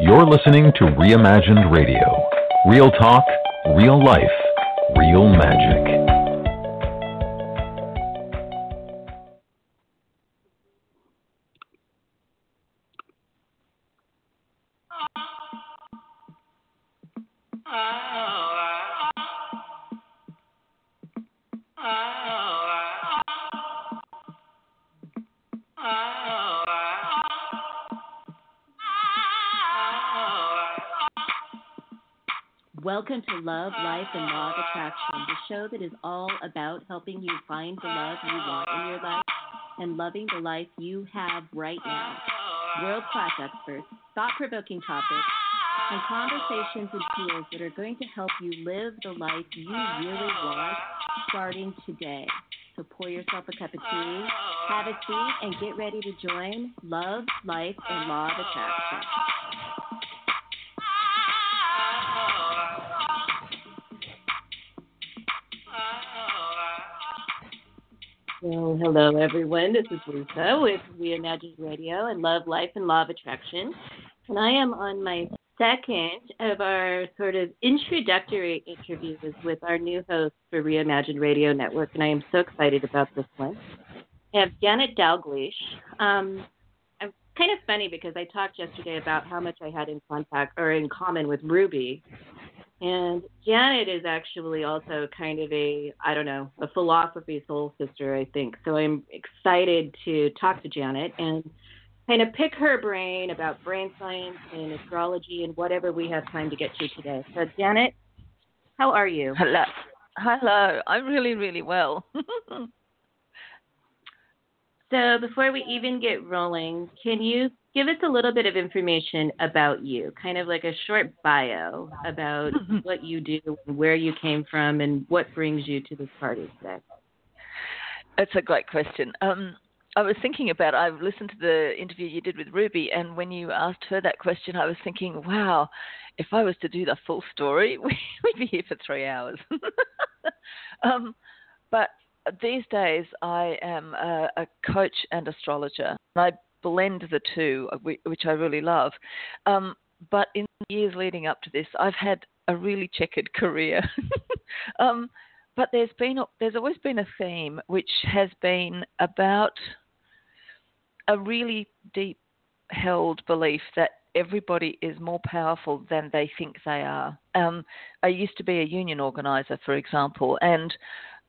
You're listening to Reimagined Radio. Real talk, real life, real magic. Find the love you want in your life and loving the life you have right now. World class experts, thought provoking topics, and conversations and tools that are going to help you live the life you really want starting today. So pour yourself a cup of tea, have a seat, and get ready to join Love, Life, and Law of Attraction. Hello everyone. This is Lisa with Reimagined Radio and Love, Life, and Law of Attraction. And I am on my second of our sort of introductory interviews with our new host for Reimagined Radio Network, and I am so excited about this one. I have Janet Dalgliesh. Um, I'm kind of funny because I talked yesterday about how much I had in contact or in common with Ruby, and Janet is actually also kind of a, I don't know, a philosophy soul sister, I think. So I'm excited to talk to Janet and kind of pick her brain about brain science and astrology and whatever we have time to get to today. So, Janet, how are you? Hello. Hello. I'm really, really well. so, before we even get rolling, can you give us a little bit of information about you, kind of like a short bio about what you do, where you came from, and what brings you to this party today? That's a great question. Um, I was thinking about. I've listened to the interview you did with Ruby, and when you asked her that question, I was thinking, wow, if I was to do the full story, we'd be here for three hours. um, but these days, I am a, a coach and astrologer. I blend the two, uh, which I really love. Um, but in the years leading up to this, I've had a really checkered career. um, but there's been there's always been a theme which has been about a really deep held belief that everybody is more powerful than they think they are. Um, I used to be a union organizer, for example, and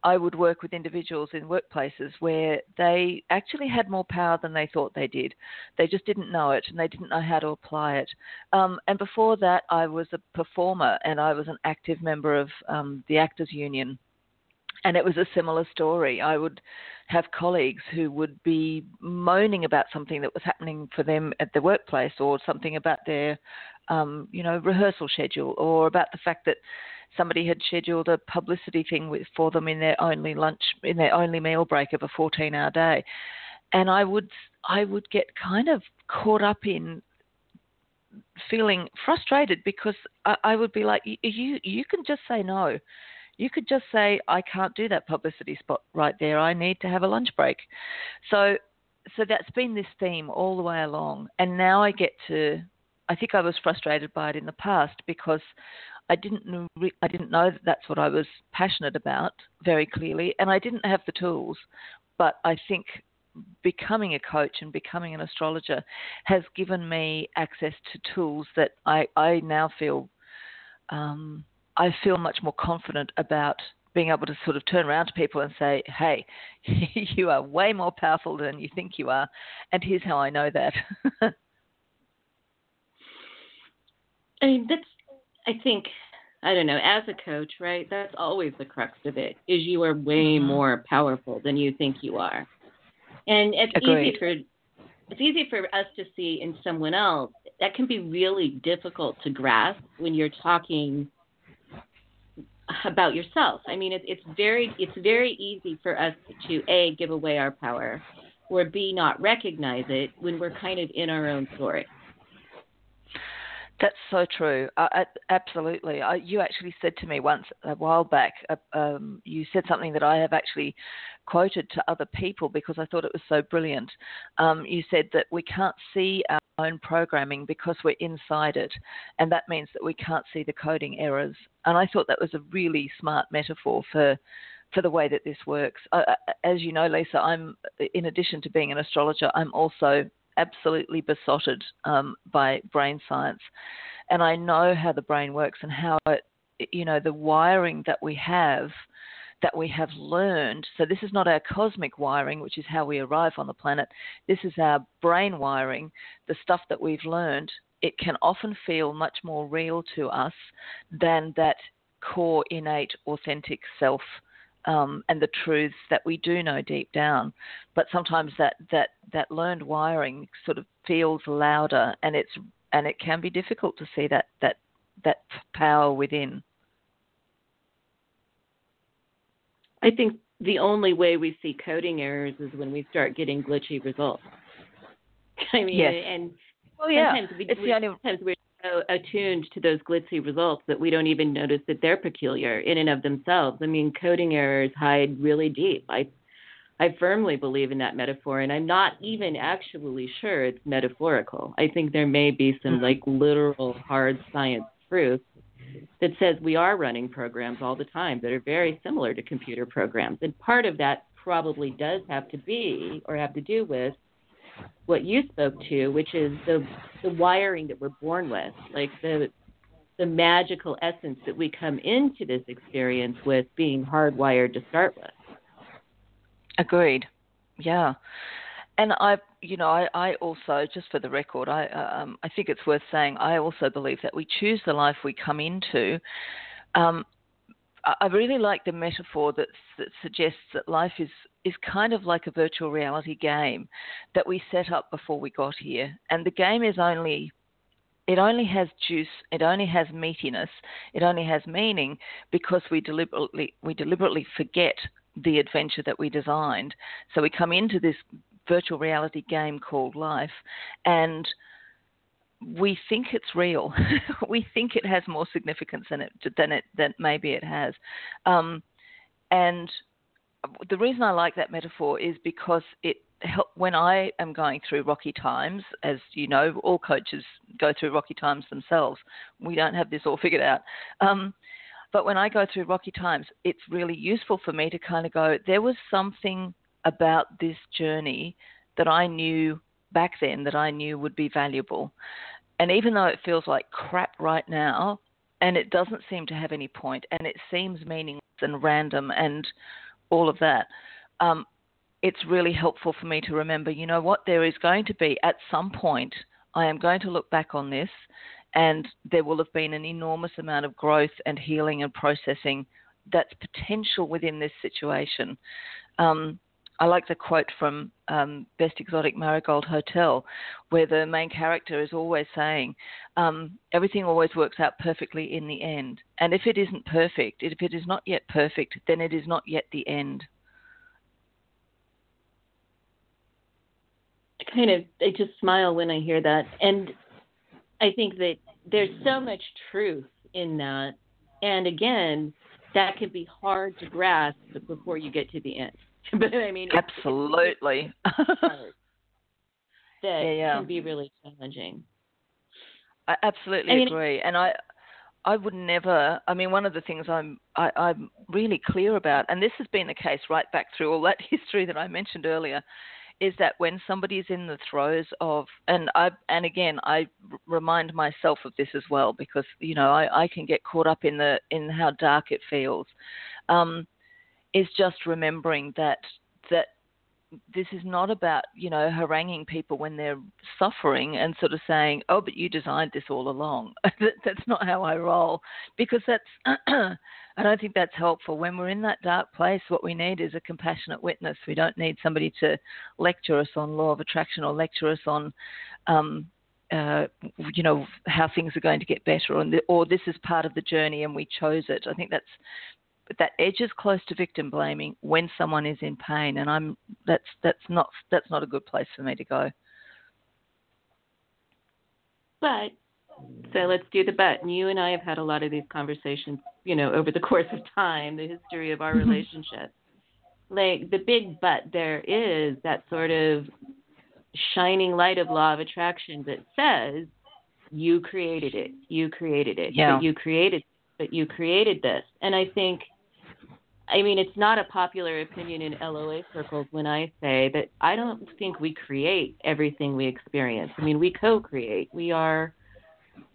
I would work with individuals in workplaces where they actually had more power than they thought they did. They just didn't know it and they didn't know how to apply it. Um, and before that, I was a performer and I was an active member of um, the Actors Union. And it was a similar story. I would have colleagues who would be moaning about something that was happening for them at the workplace or something about their, um, you know, rehearsal schedule or about the fact that somebody had scheduled a publicity thing with, for them in their only lunch in their only meal break of a 14 hour day. And i would i would get kind of caught up in feeling frustrated because I, I would be like you you can just say no. You could just say i can't do that publicity spot right there. I need to have a lunch break so so that's been this theme all the way along. And now i get to i think i was frustrated by it in the past because I didn't know, I didn't know that that's what I was passionate about very clearly, and I didn't have the tools. But I think becoming a coach and becoming an astrologer has given me access to tools that I, I now feel um, I feel much more confident about being able to sort of turn around to people and say, "Hey, you are way more powerful than you think you are," and here's how I know that. I mean, that's I think I don't know, as a coach, right? That's always the crux of it. Is you are way mm-hmm. more powerful than you think you are. And it's Agreed. easy for it's easy for us to see in someone else. That can be really difficult to grasp when you're talking about yourself. I mean, it's very it's very easy for us to a give away our power, or b not recognize it when we're kind of in our own story. That's so true. Uh, absolutely. Uh, you actually said to me once a while back, uh, um, you said something that I have actually quoted to other people because I thought it was so brilliant. Um, you said that we can't see our own programming because we're inside it, and that means that we can't see the coding errors. And I thought that was a really smart metaphor for for the way that this works. Uh, as you know, Lisa, I'm in addition to being an astrologer, I'm also absolutely besotted um, by brain science, and I know how the brain works and how it, you know, the wiring that we have that we have learned. So, this is not our cosmic wiring, which is how we arrive on the planet. This is our brain wiring, the stuff that we've learned. It can often feel much more real to us than that core, innate, authentic self. Um, and the truths that we do know deep down, but sometimes that, that that learned wiring sort of feels louder, and it's and it can be difficult to see that that that power within. I think the only way we see coding errors is when we start getting glitchy results. I mean, yes. and well, yeah, sometimes we, it's we, the only... sometimes we're so attuned to those glitzy results that we don't even notice that they're peculiar in and of themselves. I mean, coding errors hide really deep. I I firmly believe in that metaphor, and I'm not even actually sure it's metaphorical. I think there may be some mm-hmm. like literal hard science proof that says we are running programs all the time that are very similar to computer programs. And part of that probably does have to be or have to do with what you spoke to, which is the the wiring that we're born with, like the the magical essence that we come into this experience with being hardwired to start with. Agreed. Yeah and I, you know, I, I also, just for the record, I, um, I think it's worth saying, I also believe that we choose the life we come into. Um, I really like the metaphor that, that suggests that life is is kind of like a virtual reality game that we set up before we got here, and the game is only it only has juice, it only has meatiness, it only has meaning because we deliberately we deliberately forget the adventure that we designed. So we come into this virtual reality game called life, and we think it's real. we think it has more significance than it than it than maybe it has. Um, and the reason I like that metaphor is because it help when I am going through rocky times, as you know, all coaches go through rocky times themselves. We don't have this all figured out. Um, but when I go through rocky times, it's really useful for me to kind of go, there was something about this journey that I knew back then that I knew would be valuable. And even though it feels like crap right now, and it doesn't seem to have any point, and it seems meaningless and random and all of that, um, it's really helpful for me to remember you know what, there is going to be at some point, I am going to look back on this, and there will have been an enormous amount of growth and healing and processing that's potential within this situation. Um, I like the quote from um, Best Exotic Marigold Hotel, where the main character is always saying, um, "Everything always works out perfectly in the end, and if it isn't perfect, if it is not yet perfect, then it is not yet the end." I kind of I just smile when I hear that, and I think that there's so much truth in that, and again, that can be hard to grasp before you get to the end. but I mean, absolutely. that yeah, yeah. can be really challenging. I absolutely I mean, agree, and I. I would never. I mean, one of the things I'm I, am i am really clear about, and this has been the case right back through all that history that I mentioned earlier, is that when somebody is in the throes of, and I and again I remind myself of this as well because you know I, I can get caught up in the in how dark it feels. Um, is just remembering that that this is not about you know haranguing people when they're suffering and sort of saying oh but you designed this all along. That's not how i roll. Because that's i don't think that's helpful. When we're in that dark place what we need is a compassionate witness. We don't need somebody to lecture us on law of attraction or lecture us on um, uh, you know how things are going to get better, or, this is part of the journey and we chose it. I think that's that edges close to victim blaming when someone is in pain, and I'm that's that's not that's not a good place for me to go. But so let's do the but. And you and I have had a lot of these conversations, you know, over the course of time, the history of our mm-hmm. relationship. Like the big but there is that sort of shining light of law of attraction that says you created it, you created it, yeah. but you created, but you created this. And I think, I mean, it's not a popular opinion in LOA circles when I say that I don't think we create everything we experience. I mean, we co-create. We are,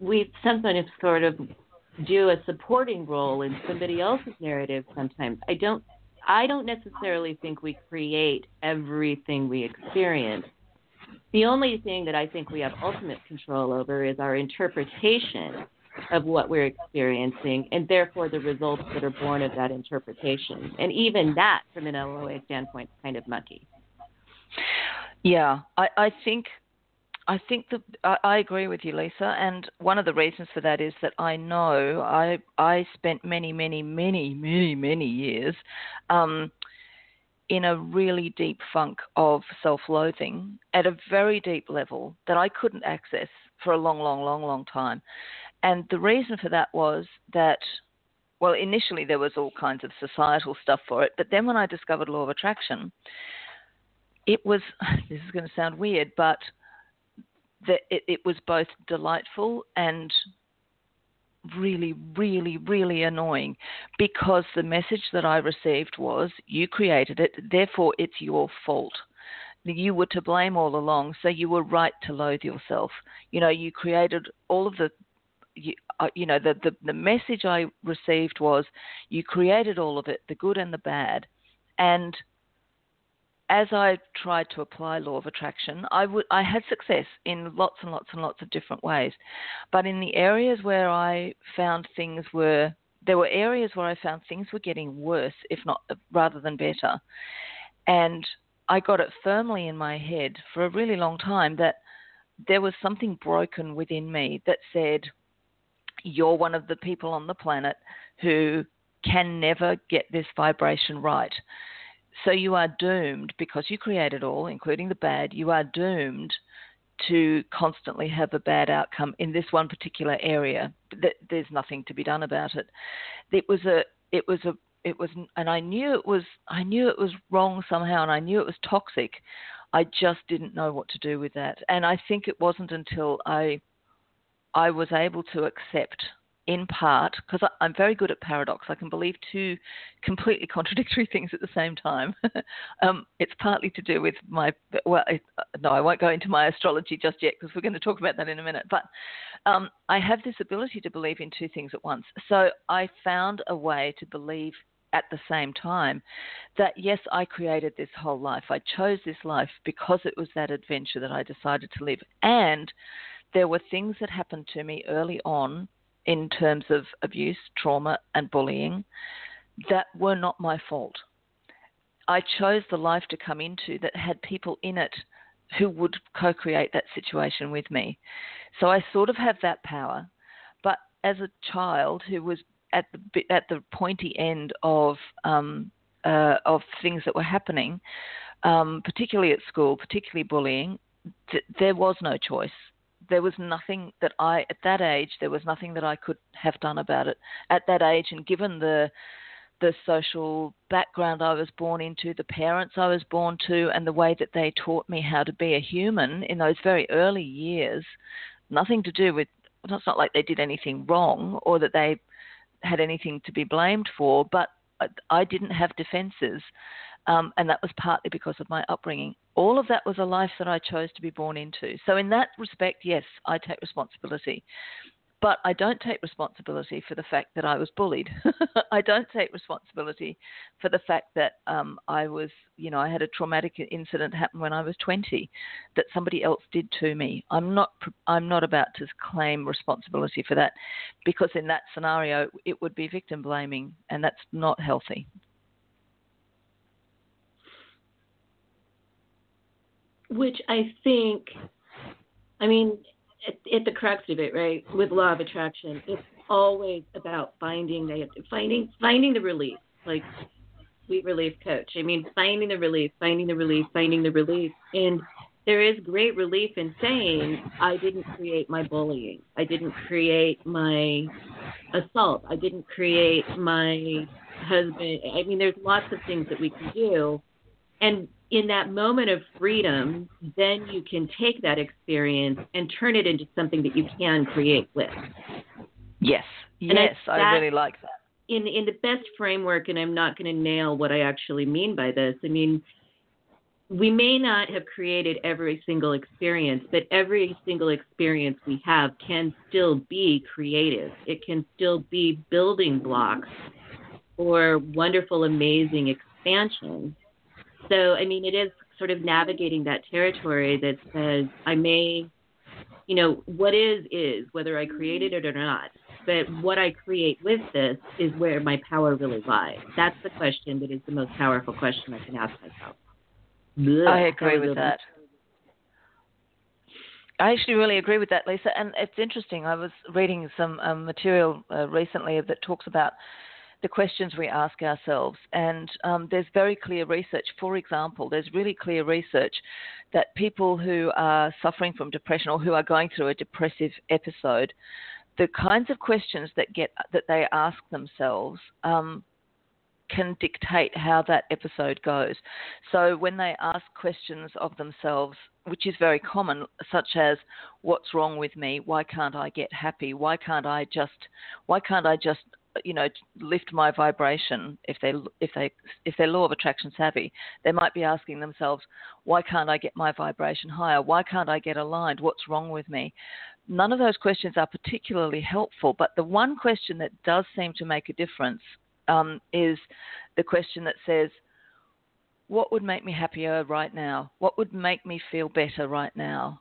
we sometimes sort of do a supporting role in somebody else's narrative. Sometimes I don't. I don't necessarily think we create everything we experience. The only thing that I think we have ultimate control over is our interpretation of what we're experiencing and therefore the results that are born of that interpretation. And even that, from an LOA standpoint, is kind of mucky. Yeah, I, I think I think that I, I agree with you, Lisa. And one of the reasons for that is that I know I I spent many, many, many, many, many years um, in a really deep funk of self loathing at a very deep level that I couldn't access for a long, long, long, long time. And the reason for that was that, well, initially there was all kinds of societal stuff for it, but then when I discovered law of attraction, it was, this is going to sound weird, but that it, it was both delightful and really, really, really annoying because the message that I received was you created it, therefore it's your fault. You were to blame all along, so you were right to loathe yourself. You know, you created all of the, you, uh, you know, the, the the message I received was you created all of it, the good and the bad, and as I tried to apply law of attraction, I, w- I had success in lots and lots and lots of different ways. But in the areas where I found things were, there were areas where I found things were getting worse, if not rather than better. And I got it firmly in my head for a really long time that there was something broken within me that said, You're one of the people on the planet who can never get this vibration right. So you are doomed because you create it all, including the bad, you are doomed to constantly have a bad outcome in this one particular area. There's nothing to be done about it. It was a, it was a, it was, and I knew it was, I knew it was wrong somehow, and I knew it was toxic. I just didn't know what to do with that, and I think it wasn't until I, I was able to accept in part because I'm very good at paradox. I can believe two completely contradictory things at the same time. um, it's partly to do with my well, it, no, I won't go into my astrology just yet because we're going to talk about that in a minute. But um, I have this ability to believe in two things at once. So I found a way to believe at the same time that yes, I created this whole life. I chose this life because it was that adventure that I decided to live, and there were things that happened to me early on in terms of abuse, trauma, and bullying that were not my fault. I chose the life to come into that had people in it who would co create that situation with me. So I sort of have that power. But as a child who was at the, at the pointy end of, um, uh, of things that were happening, um, particularly at school, particularly bullying, th- there was no choice there was nothing that I, at that age, there was nothing that I could have done about it at that age. And given the the social background I was born into, the parents I was born to, and the way that they taught me how to be a human in those very early years, nothing to do with. It's not like they did anything wrong or that they had anything to be blamed for, but I didn't have defenses. Um, and that was partly because of my upbringing. All of that was a life that I chose to be born into. So, in that respect, yes, I take responsibility. But I don't take responsibility for the fact that I was bullied. I don't take responsibility for the fact that um, I was, you know, I had a traumatic incident happen when I was 20 that somebody else did to me. I'm not, I'm not about to claim responsibility for that, because in that scenario it would be victim blaming, and that's not healthy. Which I think, I mean, at, at, the crux of it, right, with law of attraction, it's always about finding the finding finding the relief, like sweet relief coach. I mean, finding the relief, finding the relief, finding the relief, and there is great relief in saying I didn't create my bullying, I didn't create my assault, I didn't create my husband. I mean, there's lots of things that we can do, and in that moment of freedom, then you can take that experience and turn it into something that you can create with. Yes, yes, I, I really like that. In in the best framework, and I'm not going to nail what I actually mean by this. I mean, we may not have created every single experience, but every single experience we have can still be creative. It can still be building blocks for wonderful, amazing expansion so, I mean, it is sort of navigating that territory that says, I may, you know, what is, is, whether I created it or not. But what I create with this is where my power really lies. That's the question that is the most powerful question I can ask myself. I agree with that. I actually really agree with that, Lisa. And it's interesting. I was reading some um, material uh, recently that talks about the questions we ask ourselves. And um, there's very clear research. For example, there's really clear research that people who are suffering from depression or who are going through a depressive episode, the kinds of questions that get that they ask themselves um, can dictate how that episode goes. So when they ask questions of themselves, which is very common, such as "What's wrong with me? Why can't I get happy? Why can't I just? Why can't I just you know lift my vibration if they if they if they're law of attraction savvy. They might be asking themselves why can't i get my vibration higher? Why can't i get aligned? What's wrong with me? None of those questions are particularly helpful but the one question that does seem to make a difference um, is the question that says what would make me happier right now? What would make me feel better right now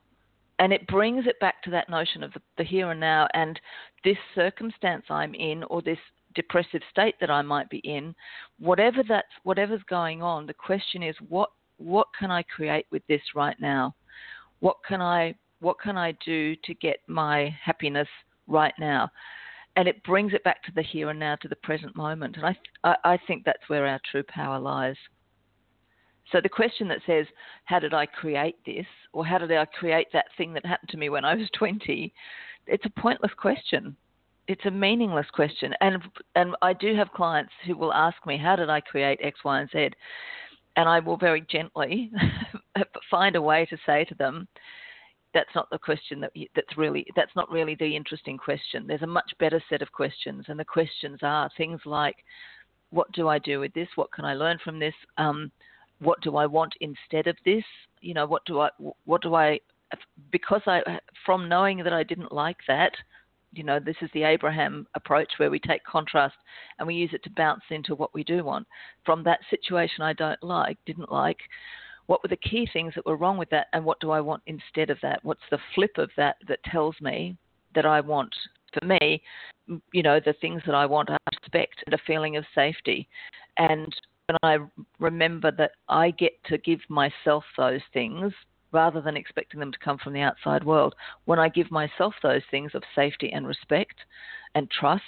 and it brings it back to that notion of the, the, here and now and this circumstance I'm in or this depressive state that I might be in, whatever that's whatever's going on, the question is what what can I create with this right now? What can I what can I do to get my happiness right now? And it brings it back to the here and now, to the present moment. And I, I, I think that's where our true power lies. So the question that says, How did I create this? or How did I create that thing that happened to me when I was 20? It's a pointless question. It's a meaningless question. And, and I do have clients who will ask me, How did I create X, Y, and Z? And I will very gently find a way to say to them, that's not the question that that's really that's not really the interesting question. There's a much better set of questions, and the questions are things like, what do I do with this? What can I learn from this? Um, what do I want instead of this? You know, what do I what do I because I from knowing that I didn't like that, you know, this is the Abraham approach where we take contrast and we use it to bounce into what we do want. From that situation I don't like, didn't like, what were the key things that were wrong with that and what do I want instead of that? What's the flip of that that tells me that I want for me, you know, the things that I want are respect and a feeling of safety. And when I remember that I get to give myself those things rather than expecting them to come from the outside world, when I give myself those things of safety and respect and trust,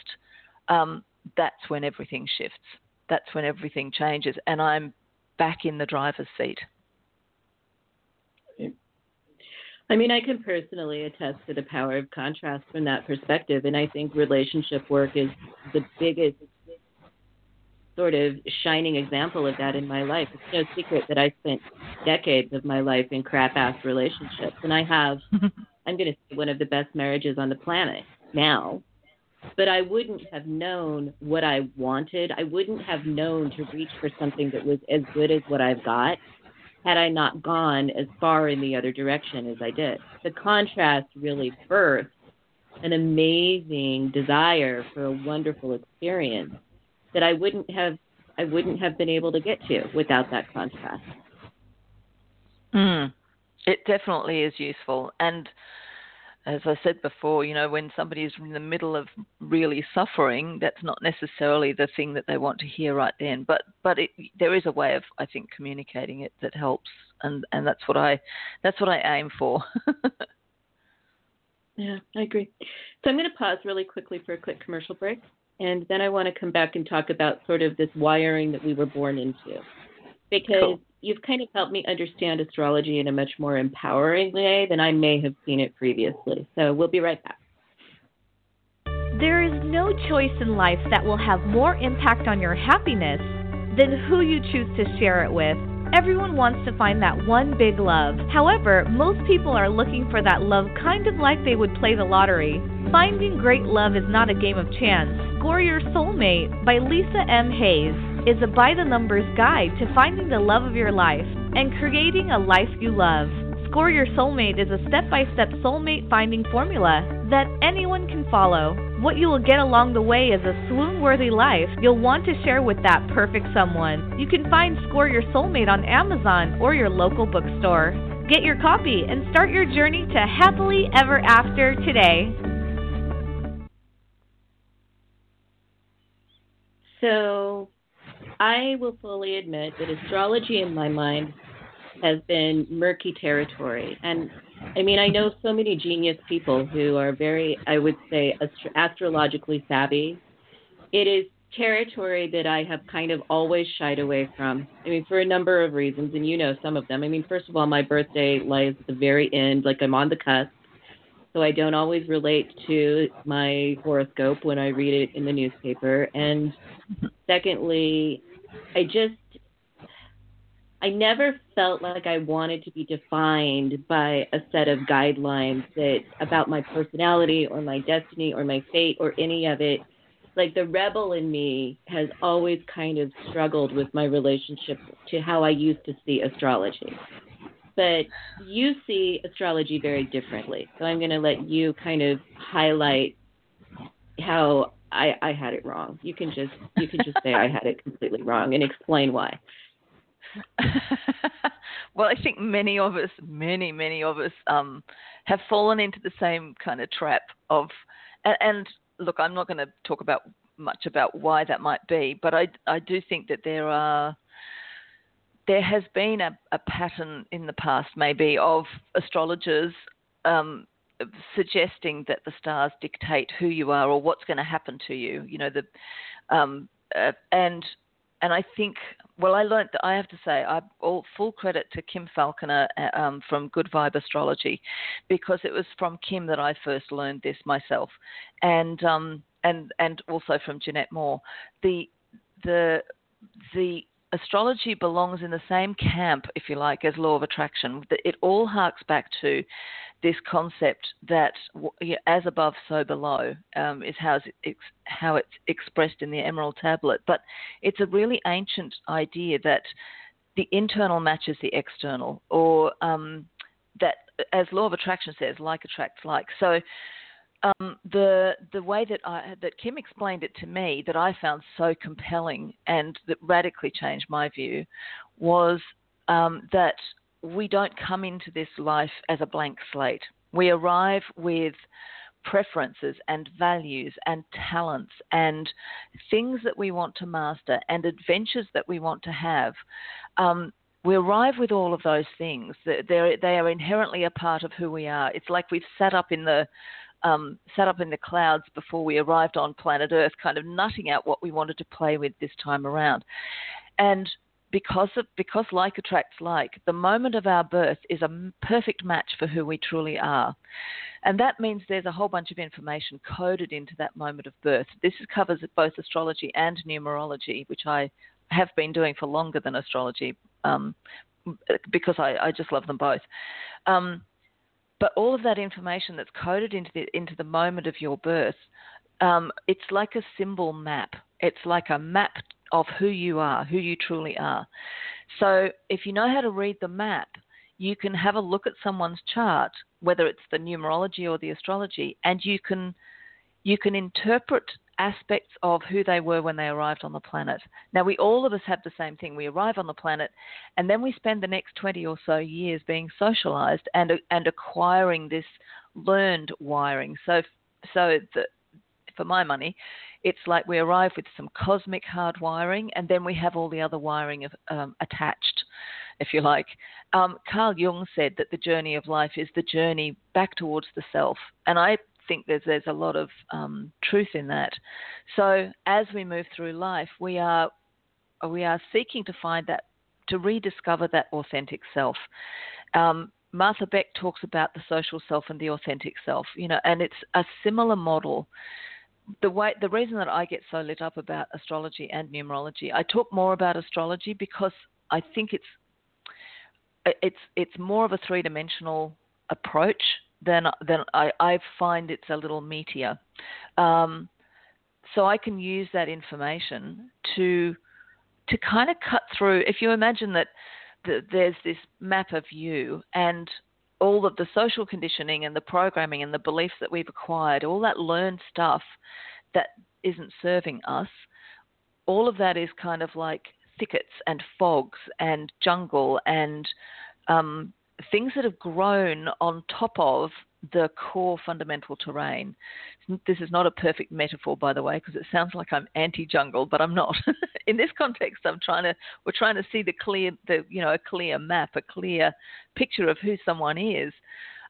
um, that's when everything shifts. That's when everything changes, and I'm back in the driver's seat. I mean, I can personally attest to the power of contrast from that perspective, and I think relationship work is the biggest sort of shining example of that in my life. It's no secret that I spent decades of my life in crap ass relationships, and I have, I'm going to say, one of the best marriages on the planet now. But I wouldn't have known what I wanted. I wouldn't have known to reach for something that was as good as what I've got had I not gone as far in the other direction as I did. The contrast really birthed an amazing desire for a wonderful experience that I wouldn't have I wouldn't have been able to get to without that contrast. Mm, it definitely is useful. And as I said before, you know, when somebody is in the middle of really suffering, that's not necessarily the thing that they want to hear right then. But but it, there is a way of I think communicating it that helps, and and that's what I that's what I aim for. yeah, I agree. So I'm going to pause really quickly for a quick commercial break. And then I want to come back and talk about sort of this wiring that we were born into. Because cool. you've kind of helped me understand astrology in a much more empowering way than I may have seen it previously. So we'll be right back. There is no choice in life that will have more impact on your happiness than who you choose to share it with Everyone wants to find that one big love. However, most people are looking for that love kind of like they would play the lottery. Finding great love is not a game of chance. Score Your Soulmate by Lisa M. Hayes is a by the numbers guide to finding the love of your life and creating a life you love. Score Your Soulmate is a step by step soulmate finding formula that anyone can follow. What you will get along the way is a swoon worthy life you'll want to share with that perfect someone. You can find Score Your Soulmate on Amazon or your local bookstore. Get your copy and start your journey to happily ever after today. So, I will fully admit that astrology in my mind has been murky territory. And I mean, I know so many genius people who are very, I would say, astro- astrologically savvy. It is territory that I have kind of always shied away from. I mean, for a number of reasons, and you know some of them. I mean, first of all, my birthday lies at the very end, like I'm on the cusp. So I don't always relate to my horoscope when I read it in the newspaper. And secondly, I just I never felt like I wanted to be defined by a set of guidelines that about my personality or my destiny or my fate or any of it. Like the rebel in me has always kind of struggled with my relationship to how I used to see astrology. But you see astrology very differently. So I'm going to let you kind of highlight how I, I had it wrong. You can just you can just say I had it completely wrong and explain why. well, I think many of us, many, many of us, um, have fallen into the same kind of trap of, and, and look, I'm not going to talk about much about why that might be, but I, I do think that there are, there has been a, a pattern in the past, maybe, of astrologers um, suggesting that the stars dictate who you are or what's going to happen to you. You know, the um, uh, and and I think, well, I learned that I have to say, I all full credit to Kim Falconer uh, um, from Good Vibe Astrology, because it was from Kim that I first learned this myself, and um, and and also from Jeanette Moore. The the the astrology belongs in the same camp, if you like, as law of attraction. It all harks back to this concept that as above, so below um, is how it's, how it's expressed in the Emerald Tablet. But it's a really ancient idea that the internal matches the external, or um, that, as law of attraction says, like attracts like. So um, the the way that I that Kim explained it to me that I found so compelling and that radically changed my view was um, that we don't come into this life as a blank slate. We arrive with preferences and values and talents and things that we want to master and adventures that we want to have. Um, we arrive with all of those things. They're, they are inherently a part of who we are. It's like we've sat up in the um, sat up in the clouds before we arrived on planet Earth, kind of nutting out what we wanted to play with this time around. And because of, because like attracts like, the moment of our birth is a perfect match for who we truly are. And that means there's a whole bunch of information coded into that moment of birth. This covers both astrology and numerology, which I have been doing for longer than astrology um, because I, I, just love them both. Um, but all of that information that's coded into the, into the moment of your birth, um, it's like a symbol map. It's like a map of who you are, who you truly are. So if you know how to read the map, you can have a look at someone's chart, whether it's the numerology or the astrology, and you can you can interpret aspects of who they were when they arrived on the planet. Now, we all of us have the same thing. We arrive on the planet, and then we spend the next 20 or so years being socialized and, and acquiring this learned wiring. So, so the, for my money, it's like we arrive with some cosmic hard wiring, and then we have all the other wiring of, um, attached, if you like. Um, Carl Jung said that the journey of life is the journey back towards the self, and I think there's there's a lot of um, truth in that. So as we move through life, we are we are seeking to find that to rediscover that authentic self. Um, Martha Beck talks about the social self and the authentic self, you know, and it's a similar model the way the reason that I get so lit up about astrology and numerology, I talk more about astrology because I think it's it's it's more of a three dimensional approach than than I, I find it's a little meatier. Um, so I can use that information to to kind of cut through. If you imagine that the, there's this map of you and all of the social conditioning and the programming and the beliefs that we've acquired, all that learned stuff that isn't serving us, all of that is kind of like thickets and fogs and jungle and um, things that have grown on top of the core fundamental terrain. This is not a perfect metaphor, by the way, because it sounds like I'm anti-jungle, but I'm not. In this context, I'm trying to we're trying to see the clear, the you know, a clear map, a clear picture of who someone is.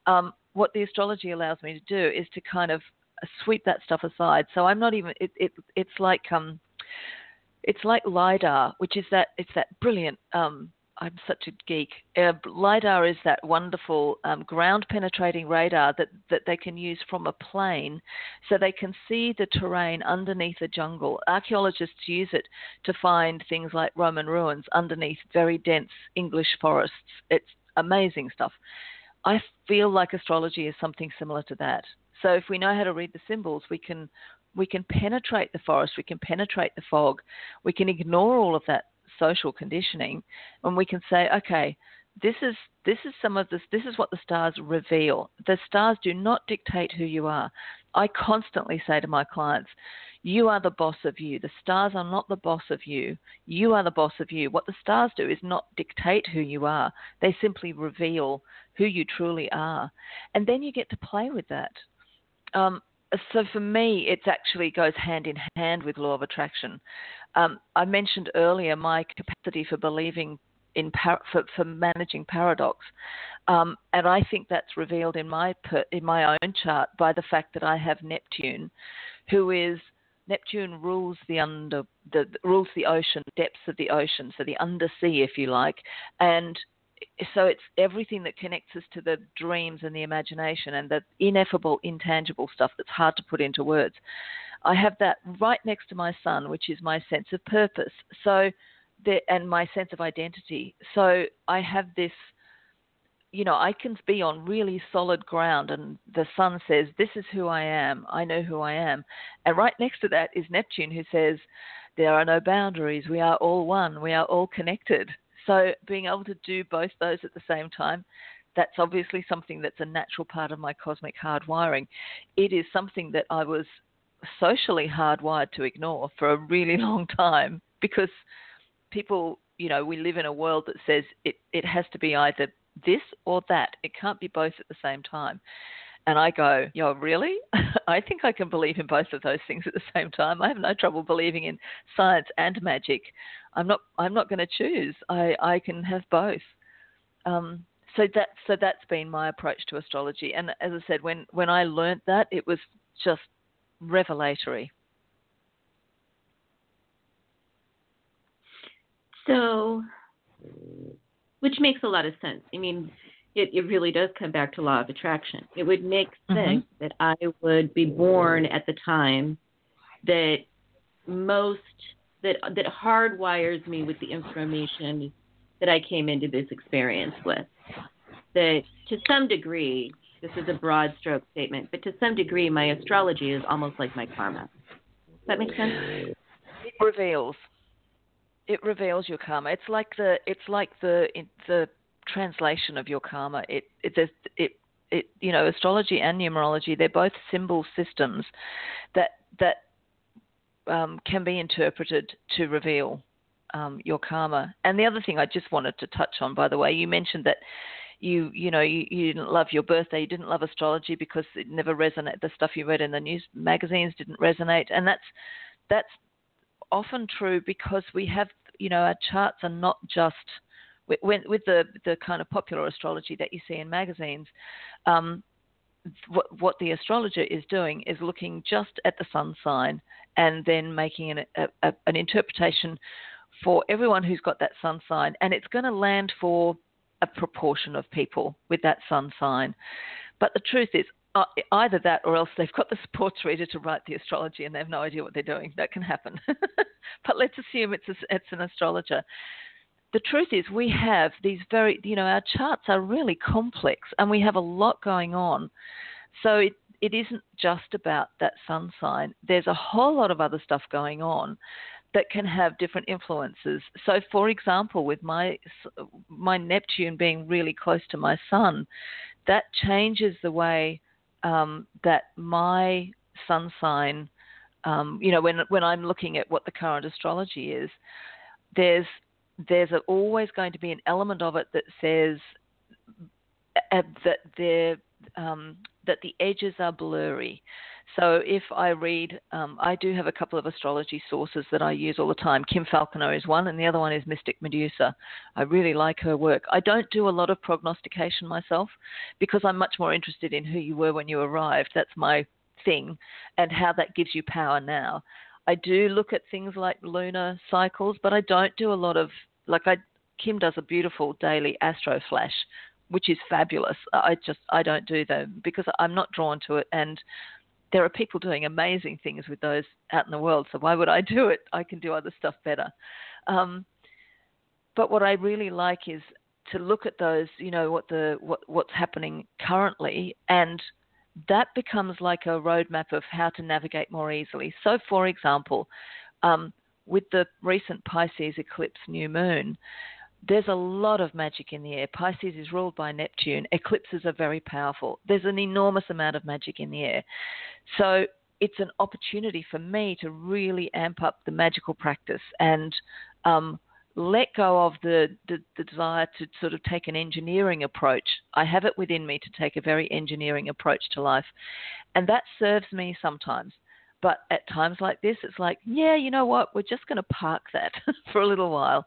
Um, what the astrology allows me to do is to kind of sweep that stuff aside. So I'm not even. It, it it's like um, it's like lidar, which is that it's that brilliant um I'm such a geek. Uh, LIDAR is that wonderful um, ground penetrating radar that, that they can use from a plane so they can see the terrain underneath a jungle. Archaeologists use it to find things like Roman ruins underneath very dense English forests. It's amazing stuff. I feel like astrology is something similar to that. So if we know how to read the symbols, we can we can penetrate the forest, we can penetrate the fog, we can ignore all of that social conditioning, and we can say, okay, this is this is some of this this is what the stars reveal. The stars do not dictate who you are. I constantly say to my clients, you are the boss of you. The stars are not the boss of you. You are the boss of you. What the stars do is not dictate who you are. They simply reveal who you truly are. And then you get to play with that. Um, so for me, it actually goes hand in hand with law of attraction. Um, I mentioned earlier my capacity for believing in par- for, for, managing paradox, um, and I think that's revealed in my per- in my own chart by the fact that I have Neptune, who is Neptune rules the under the rules the ocean depths of the ocean, so the undersea, if you like, and so it's everything that connects us to the dreams and the imagination and the ineffable, intangible stuff that's hard to put into words. I have that right next to my sun, which is my sense of purpose. So, the, and my sense of identity. So I have this, you know, I can be on really solid ground, and the sun says, "This is who I am. I know who I am." And right next to that is Neptune, who says, "There are no boundaries. We are all one. We are all connected." So being able to do both those at the same time, that's obviously something that's a natural part of my cosmic hardwiring. It is something that I was socially hardwired to ignore for a really long time because people, you know, we live in a world that says it, it has to be either this or that. It can't be both at the same time. And I go, yo, really? I think I can believe in both of those things at the same time. I have no trouble believing in science and magic. I'm not. I'm not going to choose. I I can have both. Um, so that so that's been my approach to astrology. And as I said, when when I learnt that, it was just revelatory. So, which makes a lot of sense. I mean, it, it really does come back to law of attraction. It would make mm-hmm. sense mm-hmm. that I would be born at the time that most that that hardwires me with the information that I came into this experience with. That to some degree, this is a broad stroke statement, but to some degree, my astrology is almost like my karma. Does that make sense? It reveals. It reveals your karma. It's like the it's like the the translation of your karma. It it it it you know astrology and numerology they're both symbol systems that that um, can be interpreted to reveal um, your karma. And the other thing I just wanted to touch on, by the way, you mentioned that you you know you, you didn't love your birthday, you didn't love astrology because it never resonated. The stuff you read in the news magazines didn't resonate, and that's that's often true because we have you know our charts are not just with, with the the kind of popular astrology that you see in magazines, um, what, what the astrologer is doing is looking just at the sun sign and then making an, a, a, an interpretation for everyone who's got that sun sign, and it's going to land for a proportion of people with that sun sign. But the truth is, uh, either that or else they've got the sports reader to write the astrology and they have no idea what they're doing. That can happen. but let's assume it's a, it's an astrologer the truth is, we have these very, you know, our charts are really complex and we have a lot going on. So it, it isn't just about that sun sign. There's a whole lot of other stuff going on that can have different influences. So, for example, with my my Neptune being really close to my Sun, that changes the way um, that my sun sign. Um, you know, when when I'm looking at what the current astrology is, there's there's always going to be an element of it that says that there um, that the edges are blurry. So if I read, um, I do have a couple of astrology sources that I use all the time. Kim Falconer is one, and the other one is Mystic Medusa. I really like her work. I don't do a lot of prognostication myself because I'm much more interested in who you were when you arrived. That's my thing, and how that gives you power now. I do look at things like lunar cycles, but I don't do a lot of like I. Kim does a beautiful daily astro flash, which is fabulous. I just I don't do them because I'm not drawn to it, and there are people doing amazing things with those out in the world. So why would I do it? I can do other stuff better. Um, but what I really like is to look at those, you know, what the what what's happening currently, and that becomes like a roadmap of how to navigate more easily. So, for example, um, with the recent Pisces eclipse new moon, there's a lot of magic in the air. Pisces is ruled by Neptune. Eclipses are very powerful. There's an enormous amount of magic in the air. So it's an opportunity for me to really amp up the magical practice and um, let go of the, the, the, desire to sort of take an engineering approach. I have it within me to take a very engineering approach to life. And that serves me sometimes. But at times like this, it's like, yeah, you know what? We're just going to park that for a little while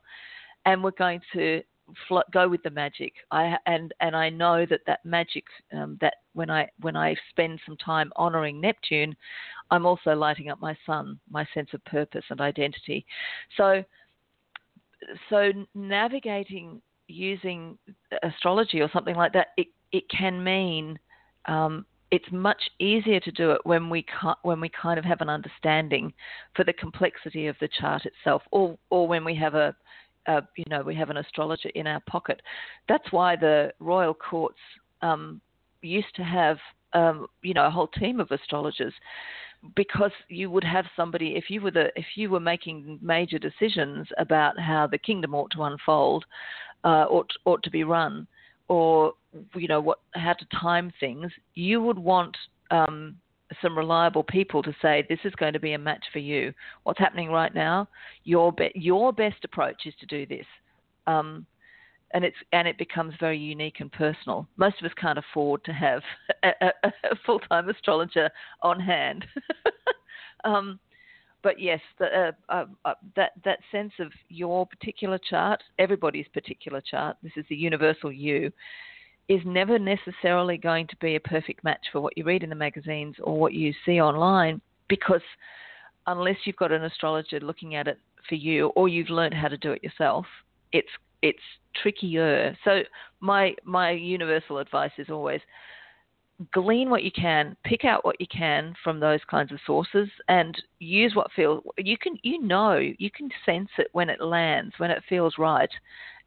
and we're going to fl- go with the magic. I and and I know that that magic um, that when I when I spend some time honoring Neptune, I'm also lighting up my sun, my sense of purpose and identity. So so navigating using astrology or something like that, it it can mean um, it's much easier to do it when we when we kind of have an understanding for the complexity of the chart itself, or or when we have a uh, you know, we have an astrologer in our pocket. That's why the royal courts um, used to have, um, you know, a whole team of astrologers, because you would have somebody if you were the if you were making major decisions about how the kingdom ought to unfold, uh, ought ought to be run, or you know what how to time things, you would want um, some reliable people to say this is going to be a match for you. What's happening right now? Your be- your best approach is to do this, um, and it's and it becomes very unique and personal. Most of us can't afford to have a, a, a full time astrologer on hand. um, but yes, the, uh, uh, uh, that that sense of your particular chart, everybody's particular chart. This is the universal you is never necessarily going to be a perfect match for what you read in the magazines or what you see online because unless you've got an astrologer looking at it for you or you've learned how to do it yourself, it's it's trickier. So my my universal advice is always glean what you can, pick out what you can from those kinds of sources and use what feels you can you know, you can sense it when it lands, when it feels right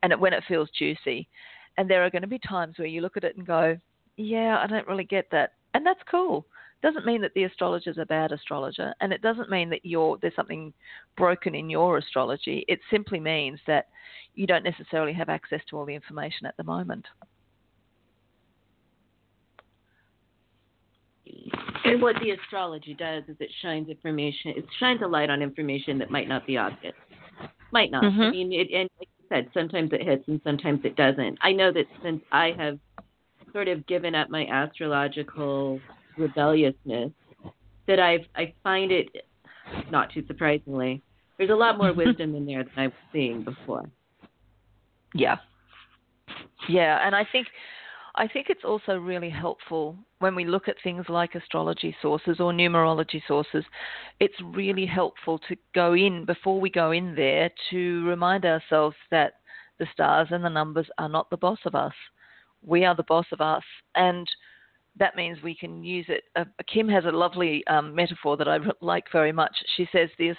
and when it feels juicy and there are going to be times where you look at it and go, yeah, I don't really get that. And that's cool. Doesn't mean that the astrologer's a bad astrologer, and it doesn't mean that you're there's something broken in your astrology. It simply means that you don't necessarily have access to all the information at the moment. And what the astrology does is it shines information. It shines a light on information that might not be obvious. Might not. Mm-hmm. I mean, it, and like said, sometimes it hits and sometimes it doesn't. I know that since I have sort of given up my astrological rebelliousness, that I've I find it not too surprisingly. There's a lot more mm-hmm. wisdom in there than I was seeing before. Yeah. Yeah, and I think I think it's also really helpful when we look at things like astrology sources or numerology sources. It's really helpful to go in before we go in there to remind ourselves that the stars and the numbers are not the boss of us. We are the boss of us. And that means we can use it. Uh, Kim has a lovely um, metaphor that I like very much. She says this: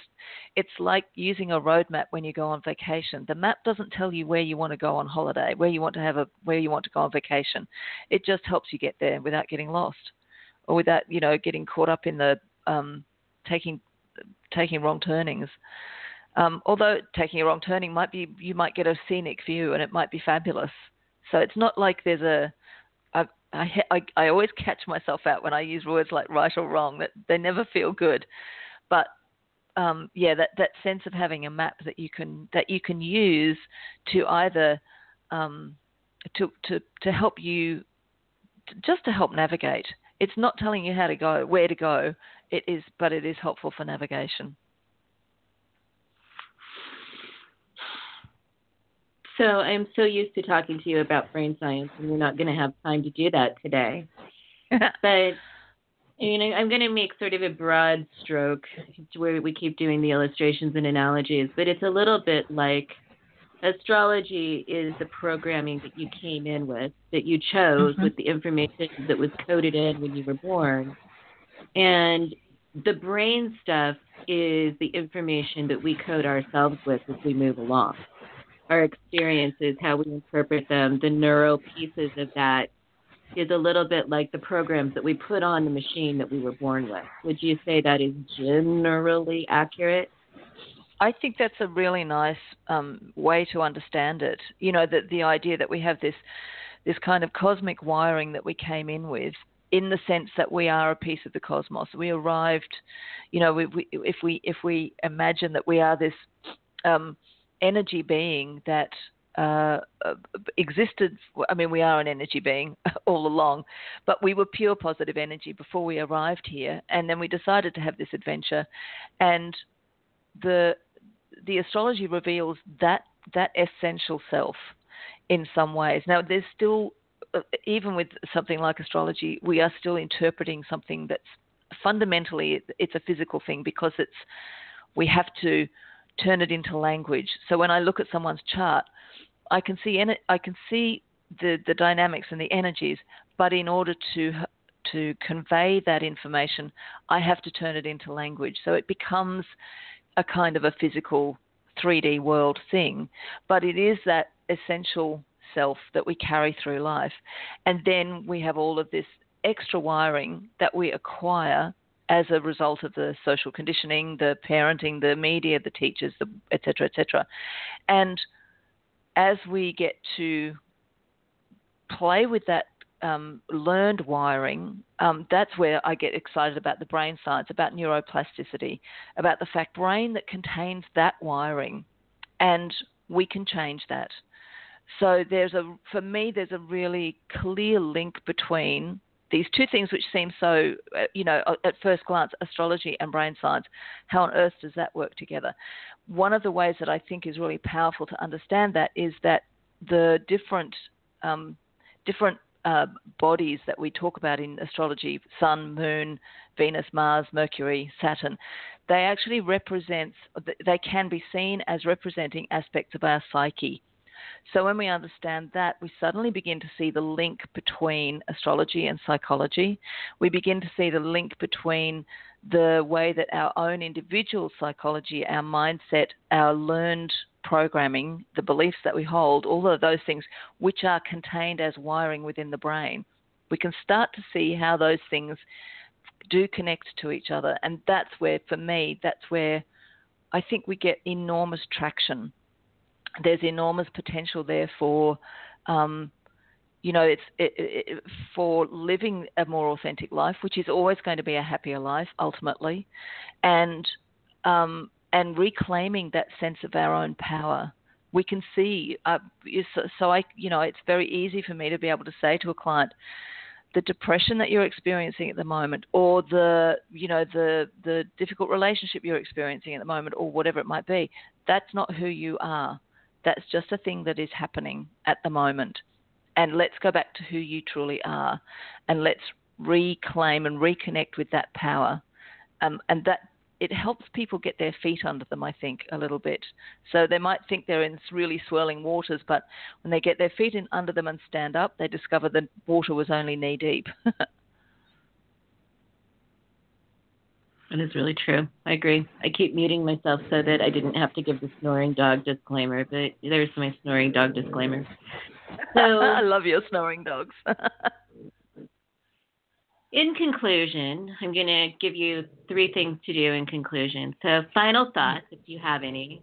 it's like using a road map when you go on vacation. The map doesn't tell you where you want to go on holiday, where you want to have a where you want to go on vacation. It just helps you get there without getting lost, or without you know getting caught up in the um, taking taking wrong turnings. Um, although taking a wrong turning might be, you might get a scenic view and it might be fabulous. So it's not like there's a I, I, I always catch myself out when I use words like right or wrong that they never feel good, but um, yeah, that, that sense of having a map that you can that you can use to either um, to to to help you just to help navigate. It's not telling you how to go, where to go. It is, but it is helpful for navigation. So I'm so used to talking to you about brain science, and we're not going to have time to do that today. but you know, I'm going to make sort of a broad stroke where we keep doing the illustrations and analogies, but it's a little bit like astrology is the programming that you came in with, that you chose mm-hmm. with the information that was coded in when you were born. And the brain stuff is the information that we code ourselves with as we move along our experiences, how we interpret them, the neural pieces of that is a little bit like the programs that we put on the machine that we were born with. Would you say that is generally accurate? I think that's a really nice um, way to understand it. You know, that the idea that we have this this kind of cosmic wiring that we came in with, in the sense that we are a piece of the cosmos. We arrived, you know, we, we, if we if we imagine that we are this um, energy being that uh, existed. I mean, we are an energy being all along, but we were pure positive energy before we arrived here, and then we decided to have this adventure, and the the astrology reveals that that essential self in some ways. Now, there's still uh, even with something like astrology, we are still interpreting something that's fundamentally it's a physical thing because it's we have to turn it into language. So when I look at someone's chart, I can see I can see the the dynamics and the energies, but in order to to convey that information, I have to turn it into language. So it becomes a kind of a physical 3D world thing, but it is that essential self that we carry through life. And then we have all of this extra wiring that we acquire as a result of the social conditioning, the parenting, the media, the teachers, the et cetera, et cetera. And as we get to play with that um, learned wiring, um, that's where I get excited about the brain science, about neuroplasticity, about the fact brain that contains that wiring, and we can change that. So there's a, for me, there's a really clear link between these two things which seem so, uh, you know, at first glance, astrology and brain science, how on earth does that work together? One of the ways that I think is really powerful to understand that is that the different um, different uh, bodies that we talk about in astrology sun moon venus mars mercury saturn they actually represent they can be seen as representing aspects of our psyche so when we understand that, we suddenly begin to see the link between astrology and psychology. We begin to see the link between the way that our own individual psychology, our mindset, our learned programming, the beliefs that we hold, all of those things which are contained as wiring within the brain, we can start to see how those things do connect to each other. And that's where, for me, that's where I think we get enormous traction there's enormous potential there for, um, you know, it's it, it, for living a more authentic life, which is always going to be a happier life ultimately, and um, and reclaiming that sense of our own power. We can see, uh, so, so I, you know, it's very easy for me to be able to say to a client, the depression that you're experiencing at the moment or the you know the the difficult relationship you're experiencing at the moment or whatever it might be that's not who you are that's just a thing that is happening at the moment. And let's go back to who you truly are and let's reclaim and reconnect with that power. Um, and that it helps people get their feet under them, I think, a little bit. So they might think they're in really swirling waters, but when they get their feet in under them and stand up, they discover the water was only knee deep. That is really true. I agree. I keep muting myself so that I didn't have to give the snoring dog disclaimer, but there's my snoring dog disclaimer. So I love your snoring dogs. in conclusion, I'm going to give you three things to do in conclusion. So, final thoughts, if you have any,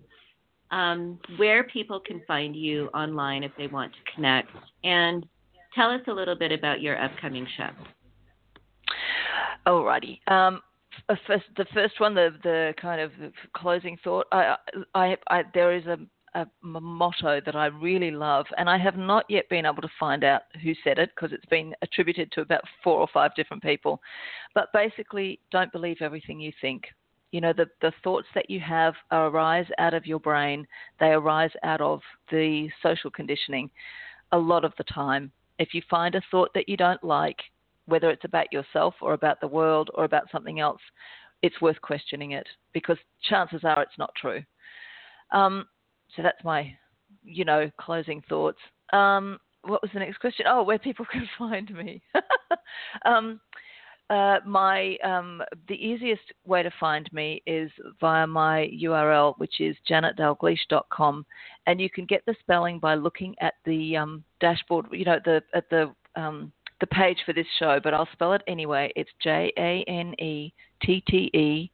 um, where people can find you online if they want to connect, and tell us a little bit about your upcoming show. Alrighty. Um, first, the first one, the the kind of closing thought. I, I, I there is a, a motto that I really love, and I have not yet been able to find out who said it because it's been attributed to about four or five different people. But basically, don't believe everything you think. You know, the, the thoughts that you have arise out of your brain, they arise out of the social conditioning a lot of the time. If you find a thought that you don't like, whether it's about yourself or about the world or about something else, it's worth questioning it because chances are it's not true. Um, so that's my, you know, closing thoughts. Um, what was the next question? Oh, where people can find me. um, uh, my um, the easiest way to find me is via my URL, which is janettedalgliesh.com, and you can get the spelling by looking at the um, dashboard. You know, the at the um, the page for this show, but I'll spell it anyway. It's J A N E T T E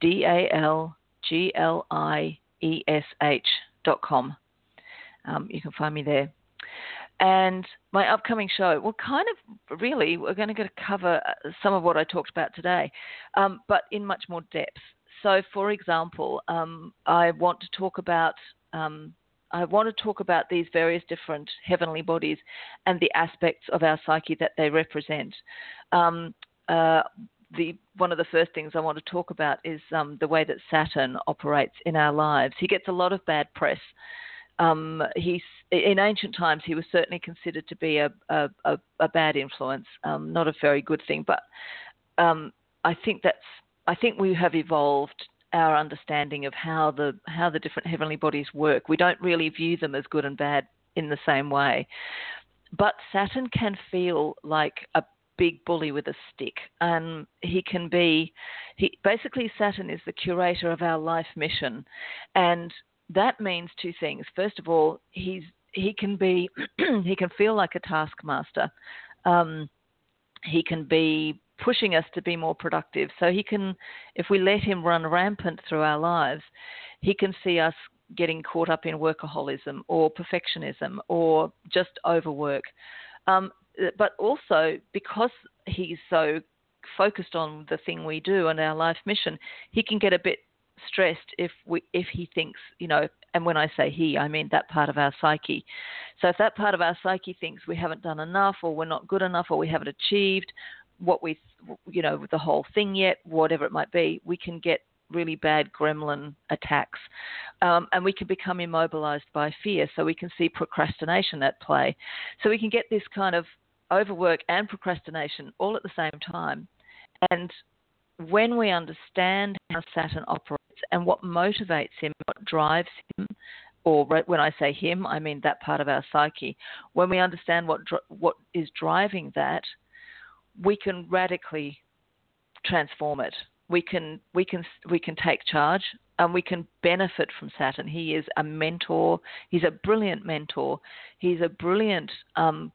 D A L G L I E S H dot com. Um, you can find me there. And my upcoming show, well, kind of really, we're going to cover uh, some of what I talked about today, um, but in much more depth. So, for example, um, I want to talk about um, I want to talk about these various different heavenly bodies and the aspects of our psyche that they represent. Um, uh, the one of the first things I want to talk about is um, the way that Saturn operates in our lives. He gets a lot of bad press. Um, he's in ancient times he was certainly considered to be a a, a, a bad influence, um, not a very good thing. But um, I think that's I think we have evolved our understanding of how the how the different heavenly bodies work. We don't really view them as good and bad in the same way. But Saturn can feel like a big bully with a stick, and he can be. He basically Saturn is the curator of our life mission, and that means two things. First of all, he's he can be he can feel like a taskmaster. Um, he can be pushing us to be more productive. So he can, if we let him run rampant through our lives, he can see us getting caught up in workaholism or perfectionism or just overwork. Um, but also because he's so focused on the thing we do and our life mission, he can get a bit stressed if we if he thinks you know and when i say he i mean that part of our psyche so if that part of our psyche thinks we haven't done enough or we're not good enough or we haven't achieved what we, you know, the whole thing yet, whatever it might be, we can get really bad gremlin attacks. Um, and we can become immobilized by fear. So we can see procrastination at play. So we can get this kind of overwork and procrastination all at the same time. And when we understand how Saturn operates and what motivates him, what drives him, or when I say him, I mean that part of our psyche. When we understand what what is driving that, we can radically transform it. We can we can we can take charge and we can benefit from Saturn. He is a mentor. He's a brilliant mentor. He's a brilliant um,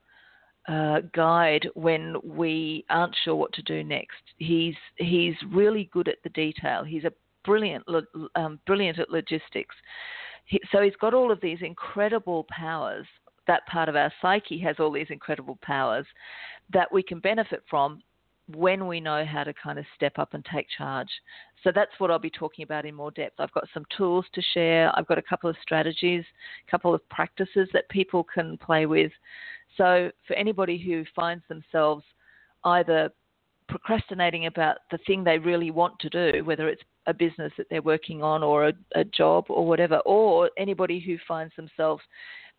uh, guide when we aren't sure what to do next. He's he's really good at the detail. He's a brilliant um, brilliant at logistics. He, so he's got all of these incredible powers. That part of our psyche has all these incredible powers, that we can benefit from when we know how to kind of step up and take charge. So that's what I'll be talking about in more depth. I've got some tools to share. I've got a couple of strategies, a couple of practices that people can play with. So for anybody who finds themselves either procrastinating about the thing they really want to do, whether it's a business that they're working on or a, a job or whatever, or anybody who finds themselves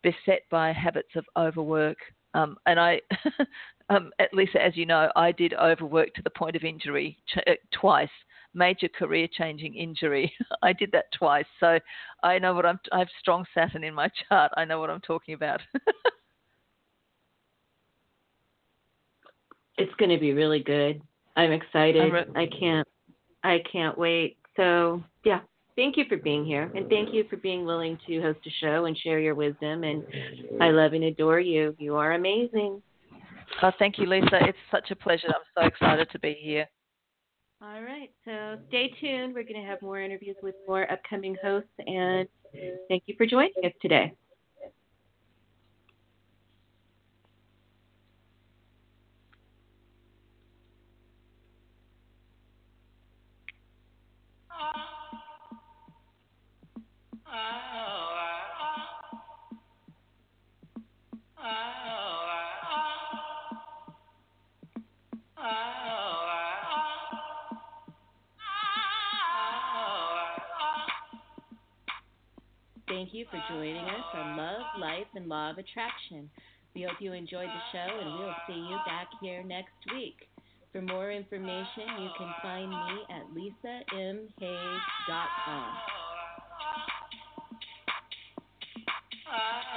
beset by habits of overwork, um, and I, um, at least as you know, I did overwork to the point of injury ch- uh, twice, major career changing injury. I did that twice, so I know what I'm. I have strong Saturn in my chart. I know what I'm talking about. it's going to be really good. I'm excited. Re- I can't. I can't wait. So, yeah, thank you for being here. And thank you for being willing to host a show and share your wisdom. And I love and adore you. You are amazing. Oh, thank you, Lisa. It's such a pleasure. I'm so excited to be here. All right. So stay tuned. We're going to have more interviews with more upcoming hosts. And thank you for joining us today. Thank you for joining us on Love, Life, and Law of Attraction. We hope you enjoyed the show, and we'll see you back here next week. For more information, you can find me at lisamhays.com.